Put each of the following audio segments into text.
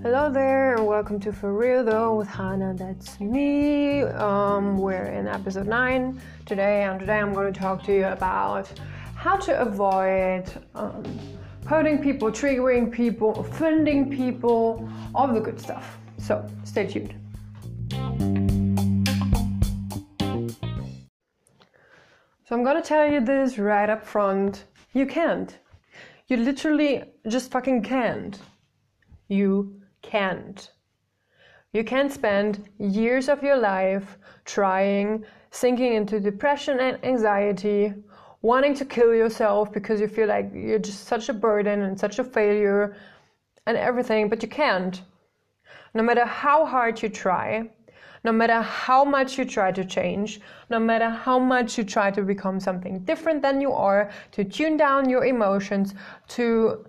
Hello there, and welcome to For Real Though with Hannah. That's me. Um, we're in episode 9 today, and today I'm going to talk to you about how to avoid um, hurting people, triggering people, offending people, all the good stuff. So stay tuned. So I'm gonna tell you this right up front. You can't. You literally just fucking can't. You can't. You can't spend years of your life trying, sinking into depression and anxiety, wanting to kill yourself because you feel like you're just such a burden and such a failure and everything, but you can't. No matter how hard you try, no matter how much you try to change, no matter how much you try to become something different than you are, to tune down your emotions, to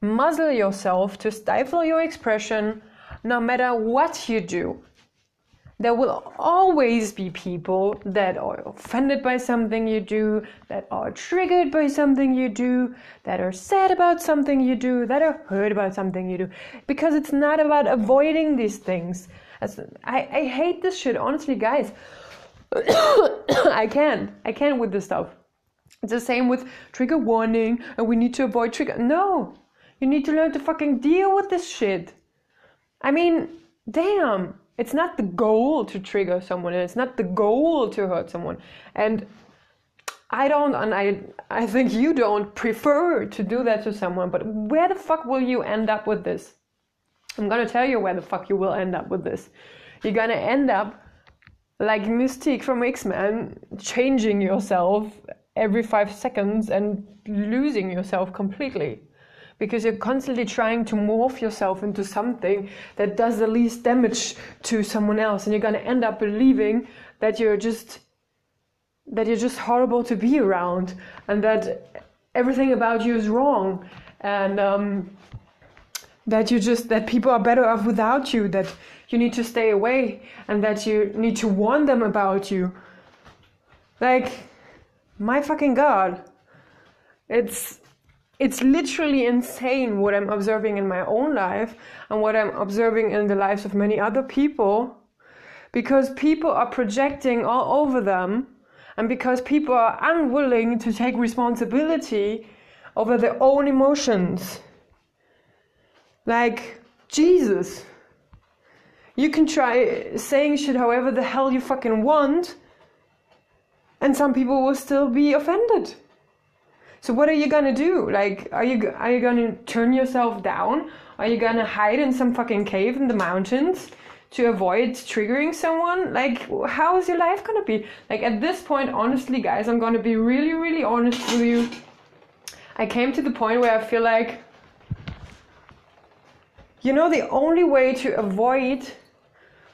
muzzle yourself, to stifle your expression, no matter what you do, there will always be people that are offended by something you do, that are triggered by something you do, that are sad about something you do, that are hurt about something you do. Because it's not about avoiding these things. As, I, I hate this shit, honestly, guys. I can't. I can't with this stuff. It's the same with trigger warning, and we need to avoid trigger. No! You need to learn to fucking deal with this shit. I mean, damn. It's not the goal to trigger someone, and it's not the goal to hurt someone. And I don't, and I, I think you don't prefer to do that to someone, but where the fuck will you end up with this? I'm gonna tell you where the fuck you will end up with this. You're gonna end up like Mystique from X Men, changing yourself every five seconds and losing yourself completely because you're constantly trying to morph yourself into something that does the least damage to someone else and you're to end up believing that you're just that you're just horrible to be around and that everything about you is wrong and um, that you just that people are better off without you that you need to stay away and that you need to warn them about you like my fucking god it's it's literally insane what I'm observing in my own life and what I'm observing in the lives of many other people because people are projecting all over them and because people are unwilling to take responsibility over their own emotions. Like, Jesus. You can try saying shit however the hell you fucking want, and some people will still be offended. So what are you gonna do? Like, are you are you gonna turn yourself down? Are you gonna hide in some fucking cave in the mountains to avoid triggering someone? Like, how is your life gonna be? Like at this point, honestly, guys, I'm gonna be really, really honest with you. I came to the point where I feel like, you know, the only way to avoid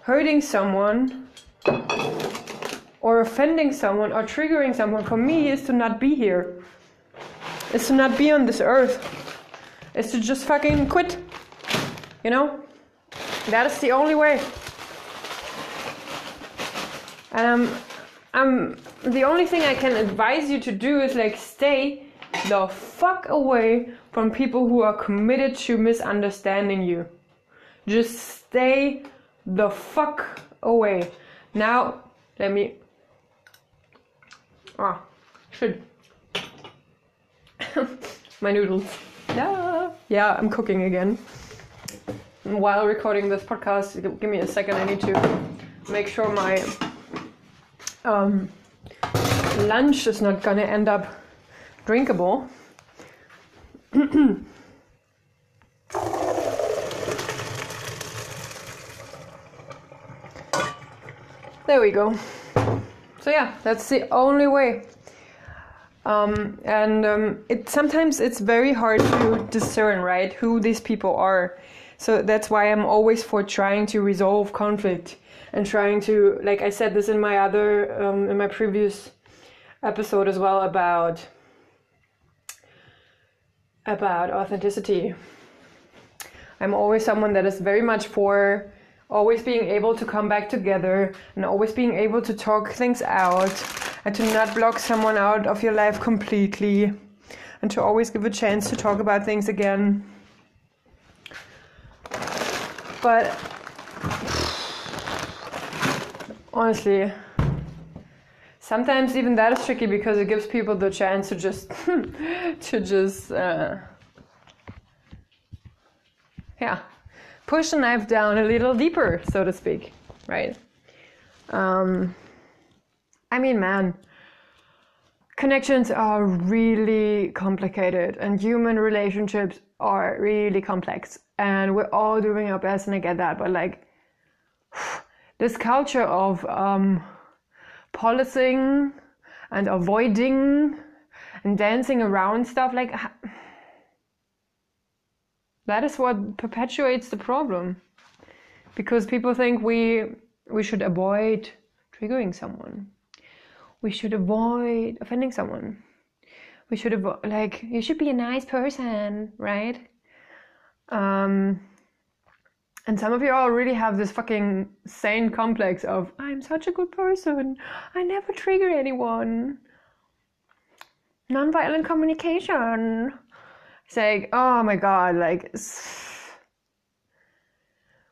hurting someone or offending someone or triggering someone for me is to not be here is to not be on this earth. Is to just fucking quit. You know? That is the only way. And um, I'm the only thing I can advise you to do is like stay the fuck away from people who are committed to misunderstanding you. Just stay the fuck away. Now, let me. Ah, should my noodles. Yeah. Yeah, I'm cooking again. While recording this podcast, give me a second. I need to make sure my um, lunch is not gonna end up drinkable. there we go. So yeah, that's the only way um, and um, it sometimes it's very hard to discern, right, who these people are. So that's why I'm always for trying to resolve conflict and trying to, like I said this in my other, um, in my previous episode as well about about authenticity. I'm always someone that is very much for always being able to come back together and always being able to talk things out and to not block someone out of your life completely, and to always give a chance to talk about things again. But honestly, sometimes even that is tricky because it gives people the chance to just to just uh, yeah push the knife down a little deeper so to speak right? Um, i mean man connections are really complicated and human relationships are really complex. And we're all doing our best and i get that but like this culture of um, policing and avoiding and dancing around stuff like that is what perpetuates the problem. Because people think we we should avoid triggering someone. We should avoid offending someone. We should avoid like you should be a nice person right? Um and some of you all really have this fucking sane complex of, I'm such a good person. I never trigger anyone. Nonviolent communication. It's like, oh my god, like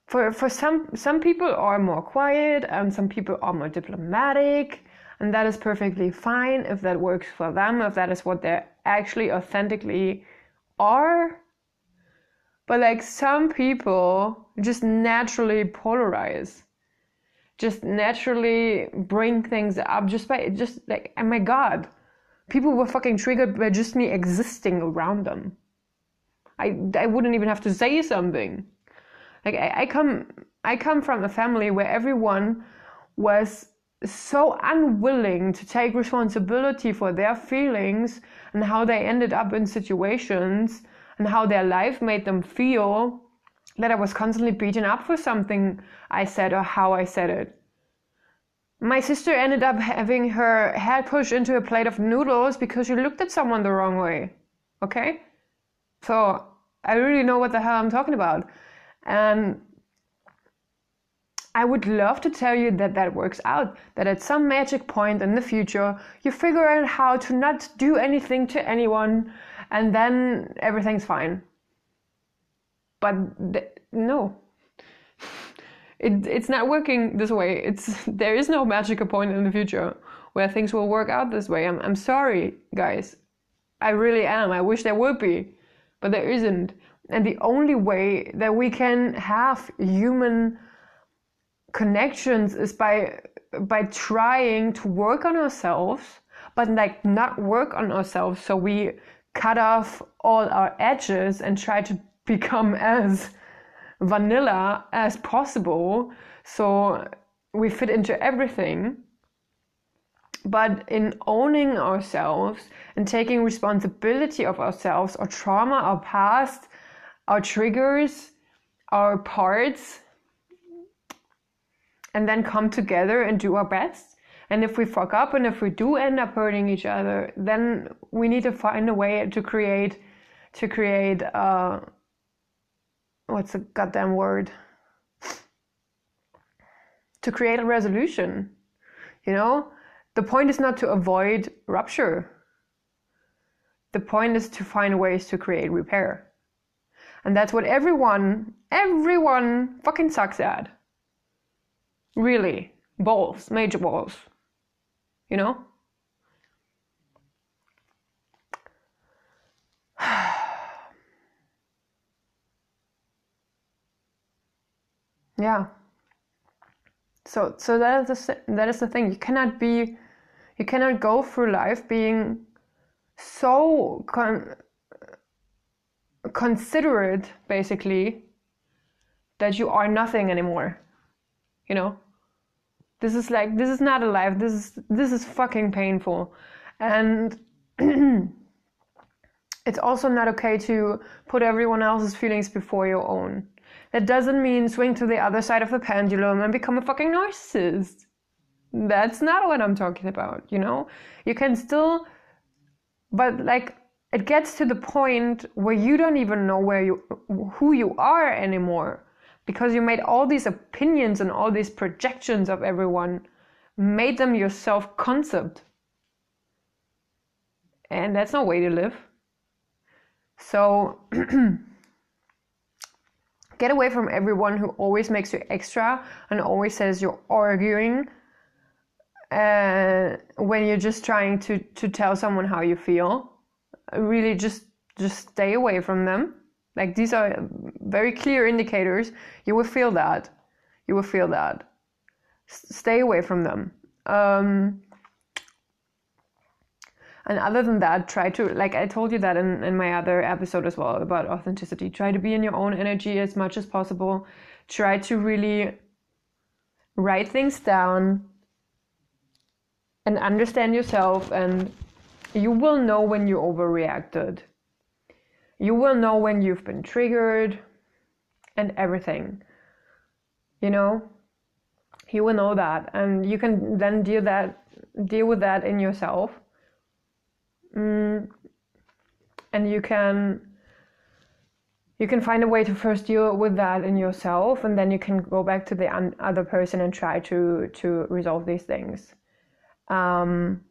for for some some people are more quiet and some people are more diplomatic and that is perfectly fine if that works for them if that is what they actually authentically are but like some people just naturally polarize, just naturally bring things up just by just like, oh my God, people were fucking triggered by just me existing around them. I, I wouldn't even have to say something. Like I, I come I come from a family where everyone was so unwilling to take responsibility for their feelings and how they ended up in situations and how their life made them feel that I was constantly beaten up for something I said or how I said it. My sister ended up having her head pushed into a plate of noodles because she looked at someone the wrong way. Okay? So I really know what the hell I'm talking about. And I would love to tell you that that works out, that at some magic point in the future, you figure out how to not do anything to anyone and then everything's fine. But th- no, it, it's not working this way. It's there is no magical point in the future where things will work out this way. I'm I'm sorry, guys. I really am. I wish there would be, but there isn't. And the only way that we can have human connections is by by trying to work on ourselves, but like not work on ourselves so we cut off all our edges and try to become as vanilla as possible. So we fit into everything. But in owning ourselves and taking responsibility of ourselves our trauma our past our triggers our parts and then come together and do our best and if we fuck up and if we do end up hurting each other, then we need to find a way to create to create uh what's the goddamn word? To create a resolution. You know? The point is not to avoid rupture. The point is to find ways to create repair. And that's what everyone, everyone fucking sucks at. Really. Balls, major balls you know? yeah. So so that is the that is the thing. You cannot be you cannot go through life being so con- considerate basically that you are nothing anymore. You know? This is like this is not a life. This is this is fucking painful, and it's also not okay to put everyone else's feelings before your own. That doesn't mean swing to the other side of the pendulum and become a fucking narcissist. That's not what I'm talking about, you know? You can still but like it gets to the point where you don't even know where you who you are anymore because you made all these opinions and all these projections of everyone, made them your self concept. And that's no way to live. So get away from everyone who always makes you extra and always says you're arguing uh, when you're just trying to, to tell someone how you feel. Really, just just stay away from them. Like these are very clear indicators. You will feel that. You will feel that. S- stay away from them. Um, and other than that, try to, like I told you that in, in my other episode as well about authenticity, try to be in your own energy as much as possible. Try to really write things down and understand yourself, and you will know when you overreacted. You will know when you've been triggered and everything. You know, you will know that, and you can then deal that deal with that in yourself. Mm, and you can you can find a way to first deal with that in yourself and then you can go back to the un- other person and try to to resolve these things. Um,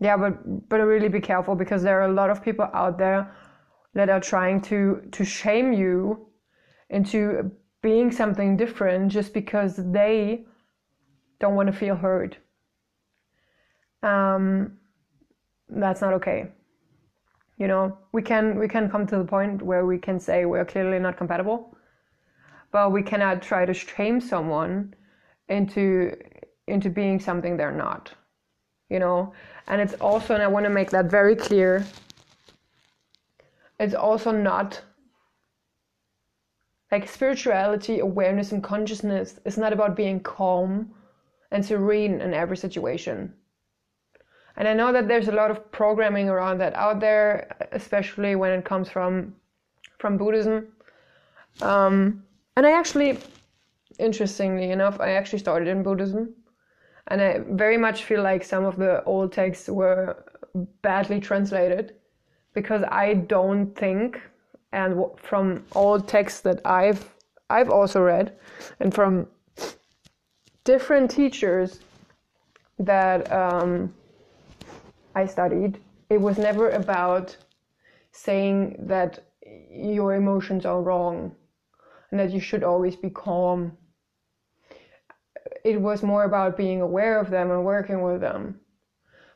yeah but but really be careful because there are a lot of people out there that are trying to to shame you into being something different just because they don't want to feel heard um, that's not okay. You know, we can we can come to the point where we can say we're clearly not compatible, but we cannot try to shame someone into into being something they're not. You know, and it's also, and I want to make that very clear. It's also not like spirituality, awareness, and consciousness is not about being calm and serene in every situation and I know that there's a lot of programming around that out there, especially when it comes from from Buddhism. Um, and I actually, interestingly enough, I actually started in Buddhism, and I very much feel like some of the old texts were badly translated, because I don't think, and from old texts that I've I've also read, and from different teachers that um, I studied, it was never about saying that your emotions are wrong and that you should always be calm. It was more about being aware of them and working with them.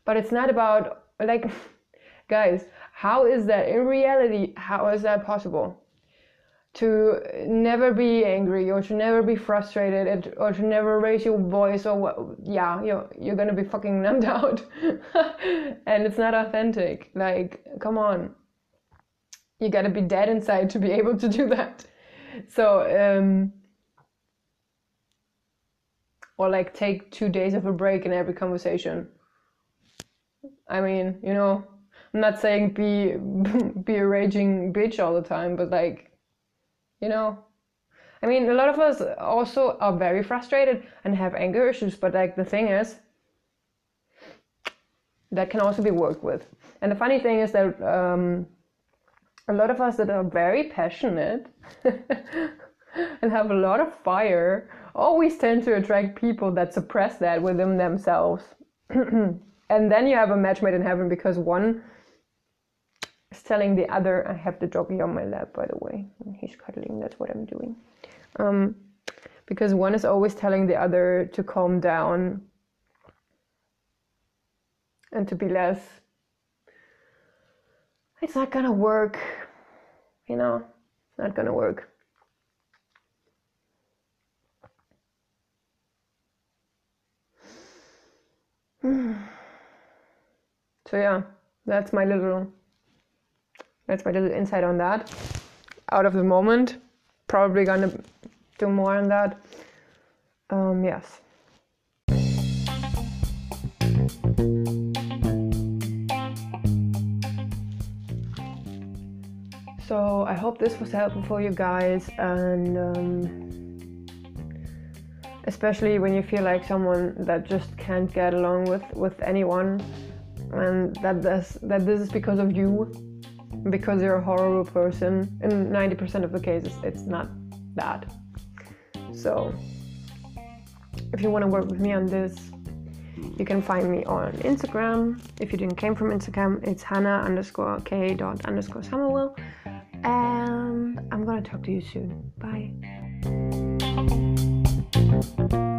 But it's not about, like, guys, how is that in reality? How is that possible? to never be angry or to never be frustrated or to never raise your voice or what, yeah you're, you're gonna be fucking numbed out and it's not authentic like come on you gotta be dead inside to be able to do that so um or like take two days of a break in every conversation. I mean you know i'm not saying be be a raging bitch all the time but like you know. I mean a lot of us also are very frustrated and have anger issues but like the thing is that can also be worked with. And the funny thing is that um, a lot of us that are very passionate and have a lot of fire always tend to attract people that suppress that within themselves and then you have a match made in heaven because one is telling the other, I have the doggy on my lap, by the way, and he's cuddling, that's what I'm doing. Um, because one is always telling the other to calm down and to be less. It's not gonna work, you know, it's not gonna work. so, yeah, that's my little that's my little insight on that. Out of the moment, probably gonna do more on that. Um, yes. So I hope this was helpful for you guys, and um, especially when you feel like someone that just can't get along with with anyone, and that this that this is because of you because you're a horrible person. In 90% of the cases, it's not that. So, if you want to work with me on this, You can find me on Instagram. If you didn't came from Instagram, it's Hannah underscore K dot underscore Samuel. And I'm gonna talk to you soon. Bye. Thank you.